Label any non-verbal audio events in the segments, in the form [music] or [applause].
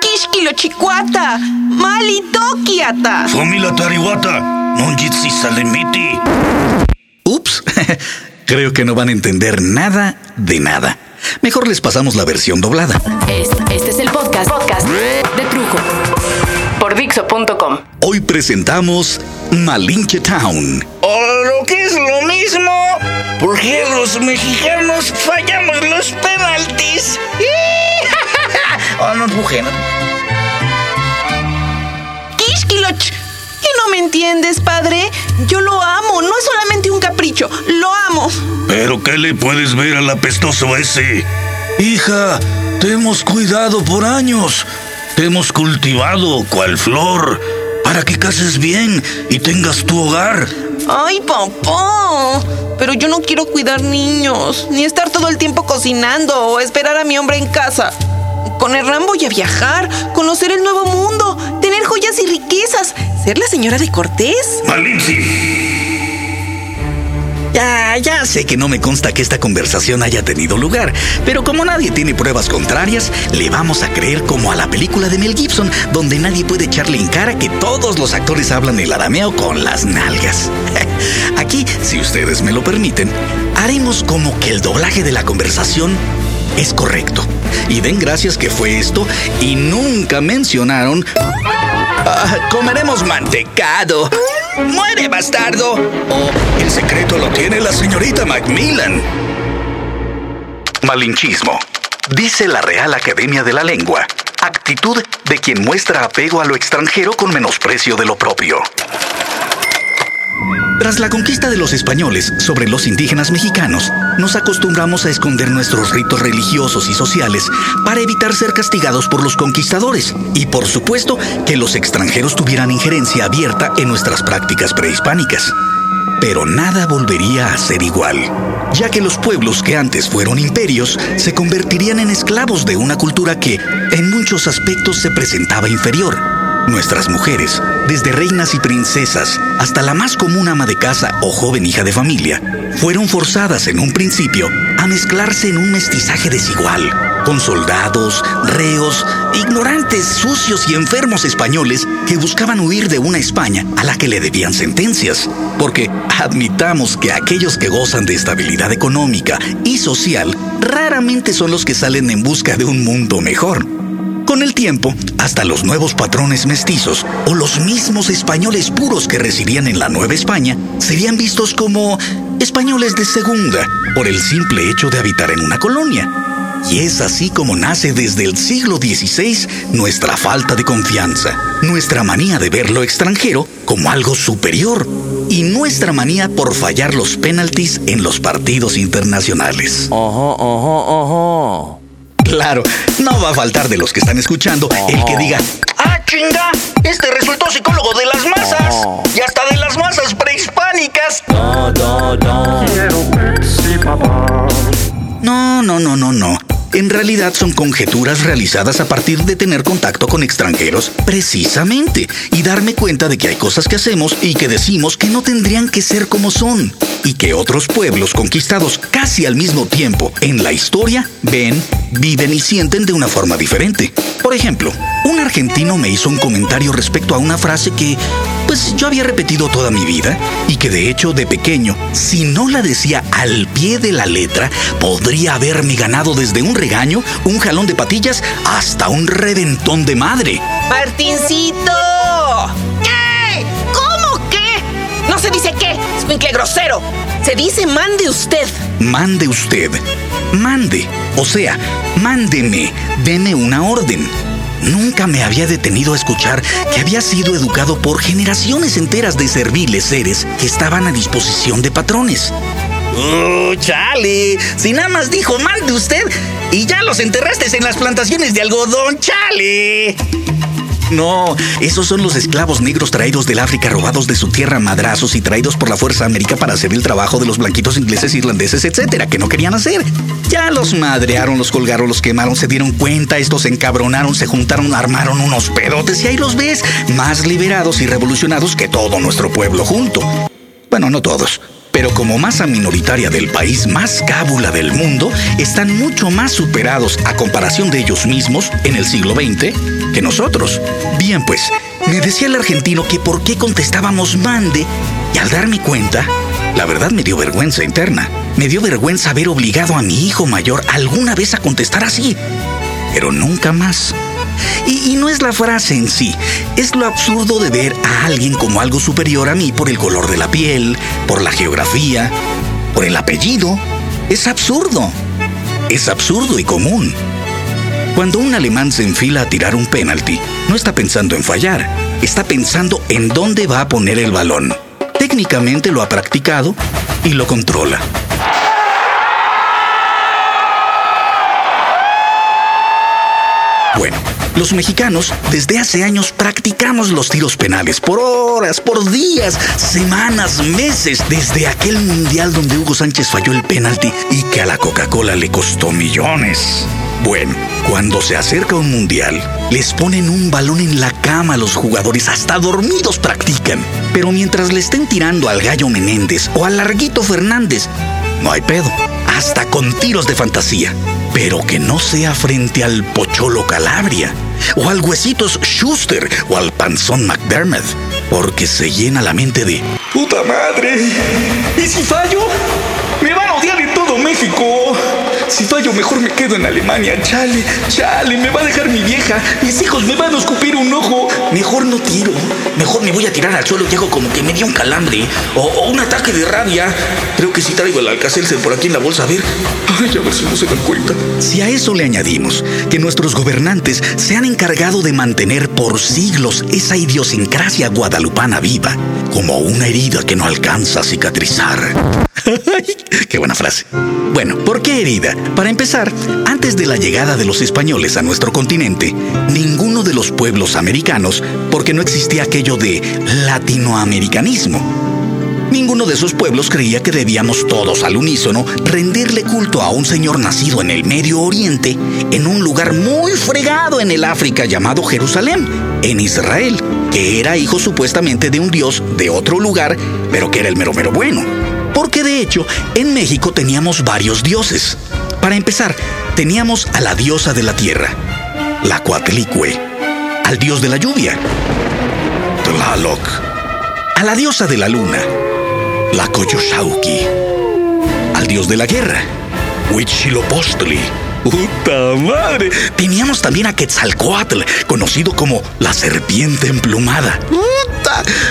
Kishkilo chicuata, malitokiata. Fomila tariwata, non salemiti. Ups, [laughs] creo que no van a entender nada de nada. Mejor les pasamos la versión doblada. Este, este es el podcast, podcast de Trujo por Dixo.com. Hoy presentamos Malinche Town. O lo que es lo mismo, porque los mexicanos fallamos los penaltis. [laughs] oh, no empuje, no. Kishkiloch, ¿qué no me entiendes, padre? Yo lo amo, no es solamente un capricho, lo amo. ¿Pero qué le puedes ver al apestoso ese? Hija, te hemos cuidado por años. Te hemos cultivado cual flor para que cases bien y tengas tu hogar. Ay, papá. Pero yo no quiero cuidar niños, ni estar todo el tiempo cocinando o esperar a mi hombre en casa. Con Hernán voy a viajar, conocer el nuevo mundo, tener joyas y riquezas, ser la señora de Cortés. ¡Malinci! Ya, ya sé que no me consta que esta conversación haya tenido lugar, pero como nadie tiene pruebas contrarias, le vamos a creer como a la película de Mel Gibson, donde nadie puede echarle en cara que todos los actores hablan el arameo con las nalgas. [laughs] Aquí, si ustedes me lo permiten, haremos como que el doblaje de la conversación es correcto. Y den gracias que fue esto y nunca mencionaron... Ah, comeremos mantecado. ¡Muere, bastardo! O el secreto lo tiene la señorita Macmillan. Malinchismo. Dice la Real Academia de la Lengua. Actitud de quien muestra apego a lo extranjero con menosprecio de lo propio. Tras la conquista de los españoles sobre los indígenas mexicanos, nos acostumbramos a esconder nuestros ritos religiosos y sociales para evitar ser castigados por los conquistadores y por supuesto que los extranjeros tuvieran injerencia abierta en nuestras prácticas prehispánicas. Pero nada volvería a ser igual, ya que los pueblos que antes fueron imperios se convertirían en esclavos de una cultura que, en muchos aspectos, se presentaba inferior Nuestras mujeres, desde reinas y princesas hasta la más común ama de casa o joven hija de familia, fueron forzadas en un principio a mezclarse en un mestizaje desigual, con soldados, reos, ignorantes, sucios y enfermos españoles que buscaban huir de una España a la que le debían sentencias. Porque admitamos que aquellos que gozan de estabilidad económica y social raramente son los que salen en busca de un mundo mejor. Con el tiempo, hasta los nuevos patrones mestizos o los mismos españoles puros que residían en la Nueva España serían vistos como españoles de segunda por el simple hecho de habitar en una colonia. Y es así como nace desde el siglo XVI nuestra falta de confianza, nuestra manía de ver lo extranjero como algo superior y nuestra manía por fallar los penaltis en los partidos internacionales. Ojo, ojo, ojo. Claro, no va a faltar de los que están escuchando el que diga, ¡Ah, chinga! Este resultó psicólogo de las masas y hasta de las masas prehispánicas. No, no, no, no, no. En realidad son conjeturas realizadas a partir de tener contacto con extranjeros, precisamente, y darme cuenta de que hay cosas que hacemos y que decimos que no tendrían que ser como son, y que otros pueblos conquistados casi al mismo tiempo en la historia ven, viven y sienten de una forma diferente. Por ejemplo, un argentino me hizo un comentario respecto a una frase que pues yo había repetido toda mi vida y que de hecho de pequeño, si no la decía al pie de la letra, podría haberme ganado desde un regaño, un jalón de patillas, hasta un reventón de madre. Martincito. Qué, grosero. Se dice mande usted. Mande usted. Mande. O sea, mándeme. Deme una orden. Nunca me había detenido a escuchar que había sido educado por generaciones enteras de serviles seres que estaban a disposición de patrones. ¡Oh, chale! Si nada más dijo, mande usted y ya los enterraste en las plantaciones de algodón, chale. No, esos son los esclavos negros traídos del África robados de su tierra madrazos y traídos por la Fuerza América para hacer el trabajo de los blanquitos ingleses, irlandeses, etcétera, que no querían hacer. Ya los madrearon, los colgaron, los quemaron, se dieron cuenta, estos se encabronaron, se juntaron, armaron unos pedotes y ahí los ves, más liberados y revolucionados que todo nuestro pueblo junto. Bueno, no todos, Pero como masa minoritaria del país más cábula del mundo, están mucho más superados a comparación de ellos mismos en el siglo XX que nosotros. Bien, pues, me decía el argentino que por qué contestábamos mande y al darme cuenta, la verdad me dio vergüenza interna. Me dio vergüenza haber obligado a mi hijo mayor alguna vez a contestar así, pero nunca más. Y, no es la frase en sí, es lo absurdo de ver a alguien como algo superior a mí por el color de la piel, por la geografía, por el apellido. Es absurdo. Es absurdo y común. Cuando un alemán se enfila a tirar un penalti, no está pensando en fallar, está pensando en dónde va a poner el balón. Técnicamente lo ha practicado y lo controla. Bueno, los mexicanos desde hace años practicamos los tiros penales por horas, por días, semanas, meses, desde aquel mundial donde Hugo Sánchez falló el penalti y que a la Coca-Cola le costó millones. Bueno, cuando se acerca un mundial, les ponen un balón en la cama a los jugadores, hasta dormidos practican. Pero mientras le estén tirando al Gallo Menéndez o al Larguito Fernández, no hay pedo, hasta con tiros de fantasía. Pero que no sea frente al Pocholo Calabria, o al Huesitos Schuster, o al Panzón McDermott, porque se llena la mente de ¡Puta madre! ¿Y si fallo? ¡Me van a odiar en todo México! Si fallo, mejor me quedo en Alemania. Chale, chale, me va a dejar mi vieja. Mis hijos me van a escupir un ojo. Mejor no tiro. Mejor me voy a tirar al suelo y hago como que me dio un calambre. O, un ataque de rabia. Creo que si traigo el Alcacelser por aquí en la bolsa. A ver. Ay, a ver si no se dan cuenta. Si a eso le añadimos que nuestros gobernantes se han encargado de mantener por siglos esa idiosincrasia guadalupana viva, como una herida que no alcanza a cicatrizar. [laughs] ¡Qué buena frase! Bueno, ¿por qué herida? Para empezar, antes de la llegada de los españoles a nuestro continente, ninguno de los pueblos americanos, porque no existía aquello de latinoamericanismo, Ninguno de esos pueblos creía que debíamos todos al unísono rendirle culto a un señor nacido en el Medio Oriente, en un lugar muy fregado en el África llamado Jerusalén, en Israel, que era hijo supuestamente de un dios de otro lugar, pero que era el mero mero bueno. Porque de hecho, en México teníamos varios dioses. Para empezar, teníamos a la diosa de la tierra, la Coatlicue, al dios de la lluvia, Tlaloc, a la diosa de la luna, la Coyoshauki, al dios de la guerra, Huitzilopochtli. ¡Puta madre! Teníamos también a Quetzalcoatl, conocido como la serpiente emplumada.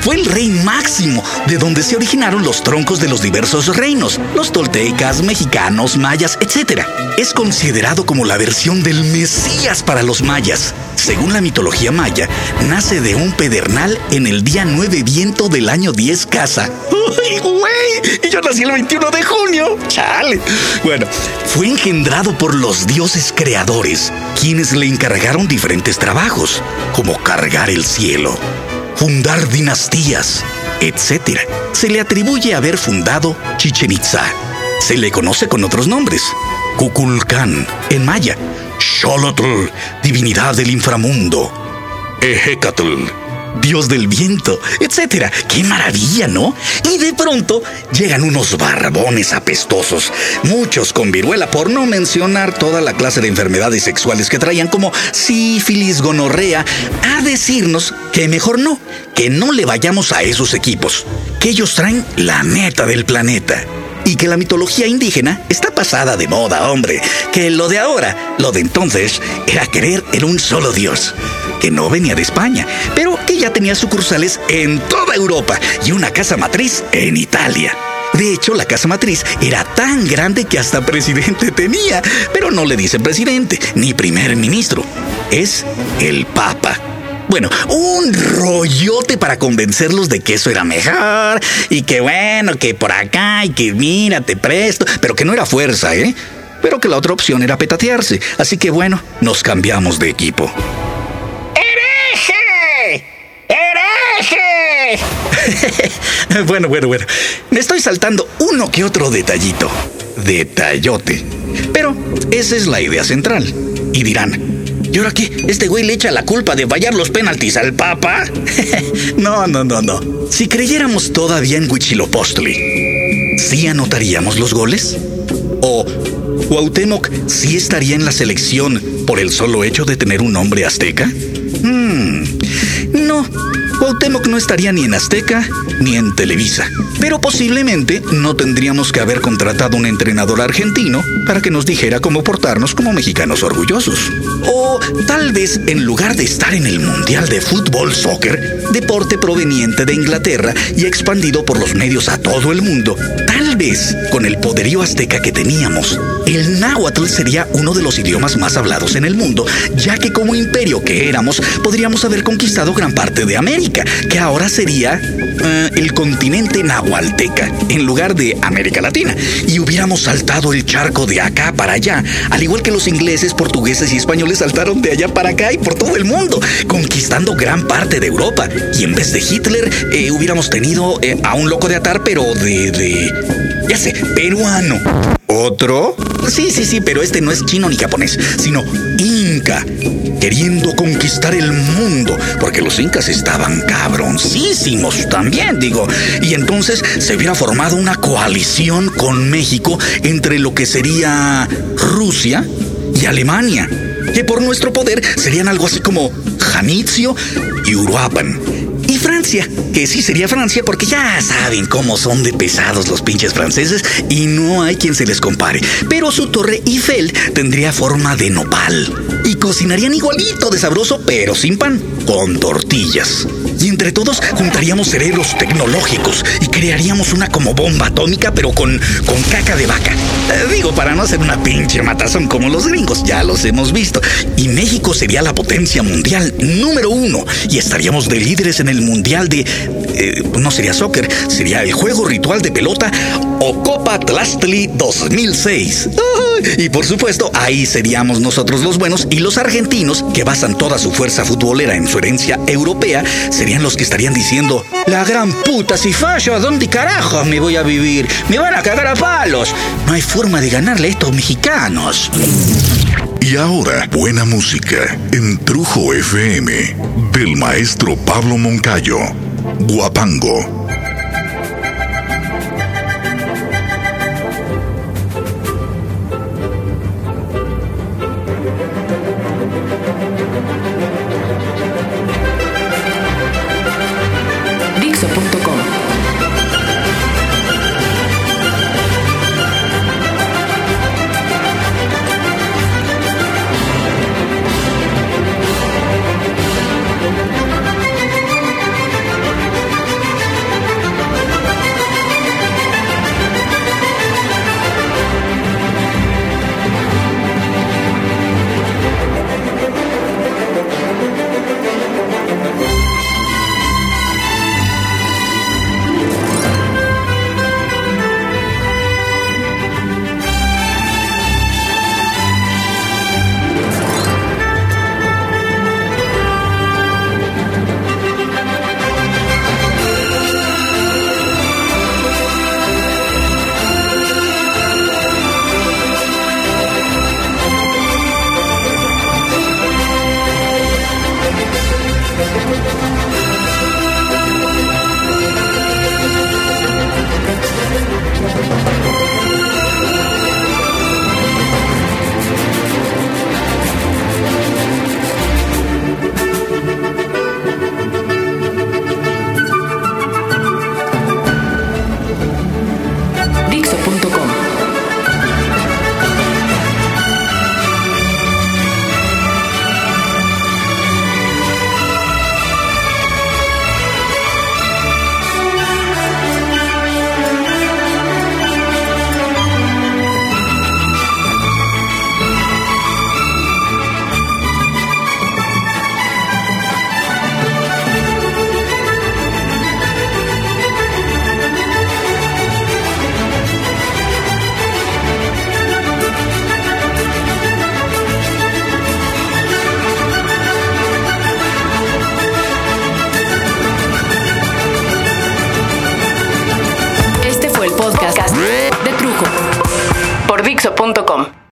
Fue el rey máximo, de donde se originaron los troncos de los diversos reinos, los toltecas, mexicanos, mayas, etc. Es considerado como la versión del Mesías para los mayas. Según la mitología maya, nace de un pedernal en el día 9 viento del año 10 casa. ¡Uy, güey! Y yo nací el 21 de junio. ¡Chale! Bueno, fue engendrado por los dioses creadores, quienes le encargaron diferentes trabajos, como cargar el cielo, fundar dinastías, etc. Se le atribuye haber fundado Chichen Itza. Se le conoce con otros nombres. Kukulcán, en maya. Xolotl, divinidad del inframundo. Ejecatl, dios del viento, etc. ¡Qué maravilla, ¿no? Y de pronto llegan unos barbones apestosos, muchos con viruela, por no mencionar toda la clase de enfermedades sexuales que traían como sífilis, gonorrea, a decirnos que mejor no, que no le vayamos a esos equipos, que ellos traen la neta del planeta. Y que la mitología indígena está pasada de moda, hombre. Que lo de ahora, lo de entonces, era creer en un solo Dios que no venía de España, pero que ya tenía sucursales en toda Europa y una casa matriz en Italia. De hecho, la casa matriz era tan grande que hasta presidente [laughs] tenía, pero no le dicen presidente ni primer ministro. Es el Papa. Bueno, un rollote para convencerlos de que eso era mejor y que bueno, que por acá y que mira, te presto, pero que no era fuerza, ¿eh? Pero que la otra opción era petatearse. Así que bueno, nos cambiamos de equipo. [laughs] bueno, bueno, bueno. Me estoy saltando uno que otro detallito. Detallote. Pero esa es la idea central. Y dirán, ¿y ahora qué? ¿Este güey le echa la culpa de fallar los penaltis al Papa? [laughs] no, no, no, no. Si creyéramos todavía en Huitzilopochtli, ¿sí anotaríamos los goles? ¿O Cuauhtémoc sí estaría en la selección por el solo hecho de tener un nombre azteca? Hmm, no, Cuauhtémoc no estaría ni en Azteca ni en Televisa. Pero posiblemente no tendríamos que haber contratado un entrenador argentino para que nos dijera cómo portarnos como mexicanos orgullosos. O tal vez en lugar de estar en el Mundial de Fútbol Soccer, deporte proveniente de Inglaterra y expandido por los medios a todo el mundo, tal vez con el poderío azteca que teníamos, el náhuatl sería uno de los idiomas más hablados en el mundo, ya que como imperio que éramos, podríamos haber conquistado gran parte de América, que ahora sería eh, el continente nahualteca en lugar de América Latina y hubiéramos saltado el charco de acá para allá, al igual que los ingleses, portugueses y españoles saltaron de allá para acá y por todo el mundo, conquistando gran parte de Europa. Y en vez de Hitler, eh, hubiéramos tenido eh, a un loco de atar, pero de, de, ya sé, peruano. ¿Otro? Sí, sí, sí, pero este no es chino ni japonés, sino inca, queriendo conquistar el mundo, porque los incas estaban cabroncísimos también, digo. Y entonces se hubiera formado una coalición con México entre lo que sería Rusia y Alemania, que por nuestro poder serían algo así como Janitzio y Uruapan. Francia, que sí sería Francia porque ya saben cómo son de pesados los pinches franceses y no hay quien se les compare. Pero su torre Eiffel tendría forma de nopal y cocinarían igualito de sabroso pero sin pan, con tortillas. Y entre todos juntaríamos cerebros tecnológicos y crearíamos una como bomba atómica pero con, con caca de vaca. Eh, digo, para no hacer una pinche matazón como los gringos, ya los hemos visto. Y México sería la potencia mundial número uno y estaríamos de líderes en el mundial de... eh, no sería soccer, sería el juego ritual de pelota o Copa Tlastli 2006. Ay, Y por supuesto, ahí seríamos nosotros los buenos y los argentinos, que basan toda su fuerza futbolera en su herencia europea, serían los que estarían diciendo, la gran puta, si fallo, ¿a dónde carajos me voy a vivir? Me van a cagar a palos. No hay forma de ganarle a estos mexicanos. Y ahora, buena música en Trujo FM del maestro Pablo Moncayo. Guapango.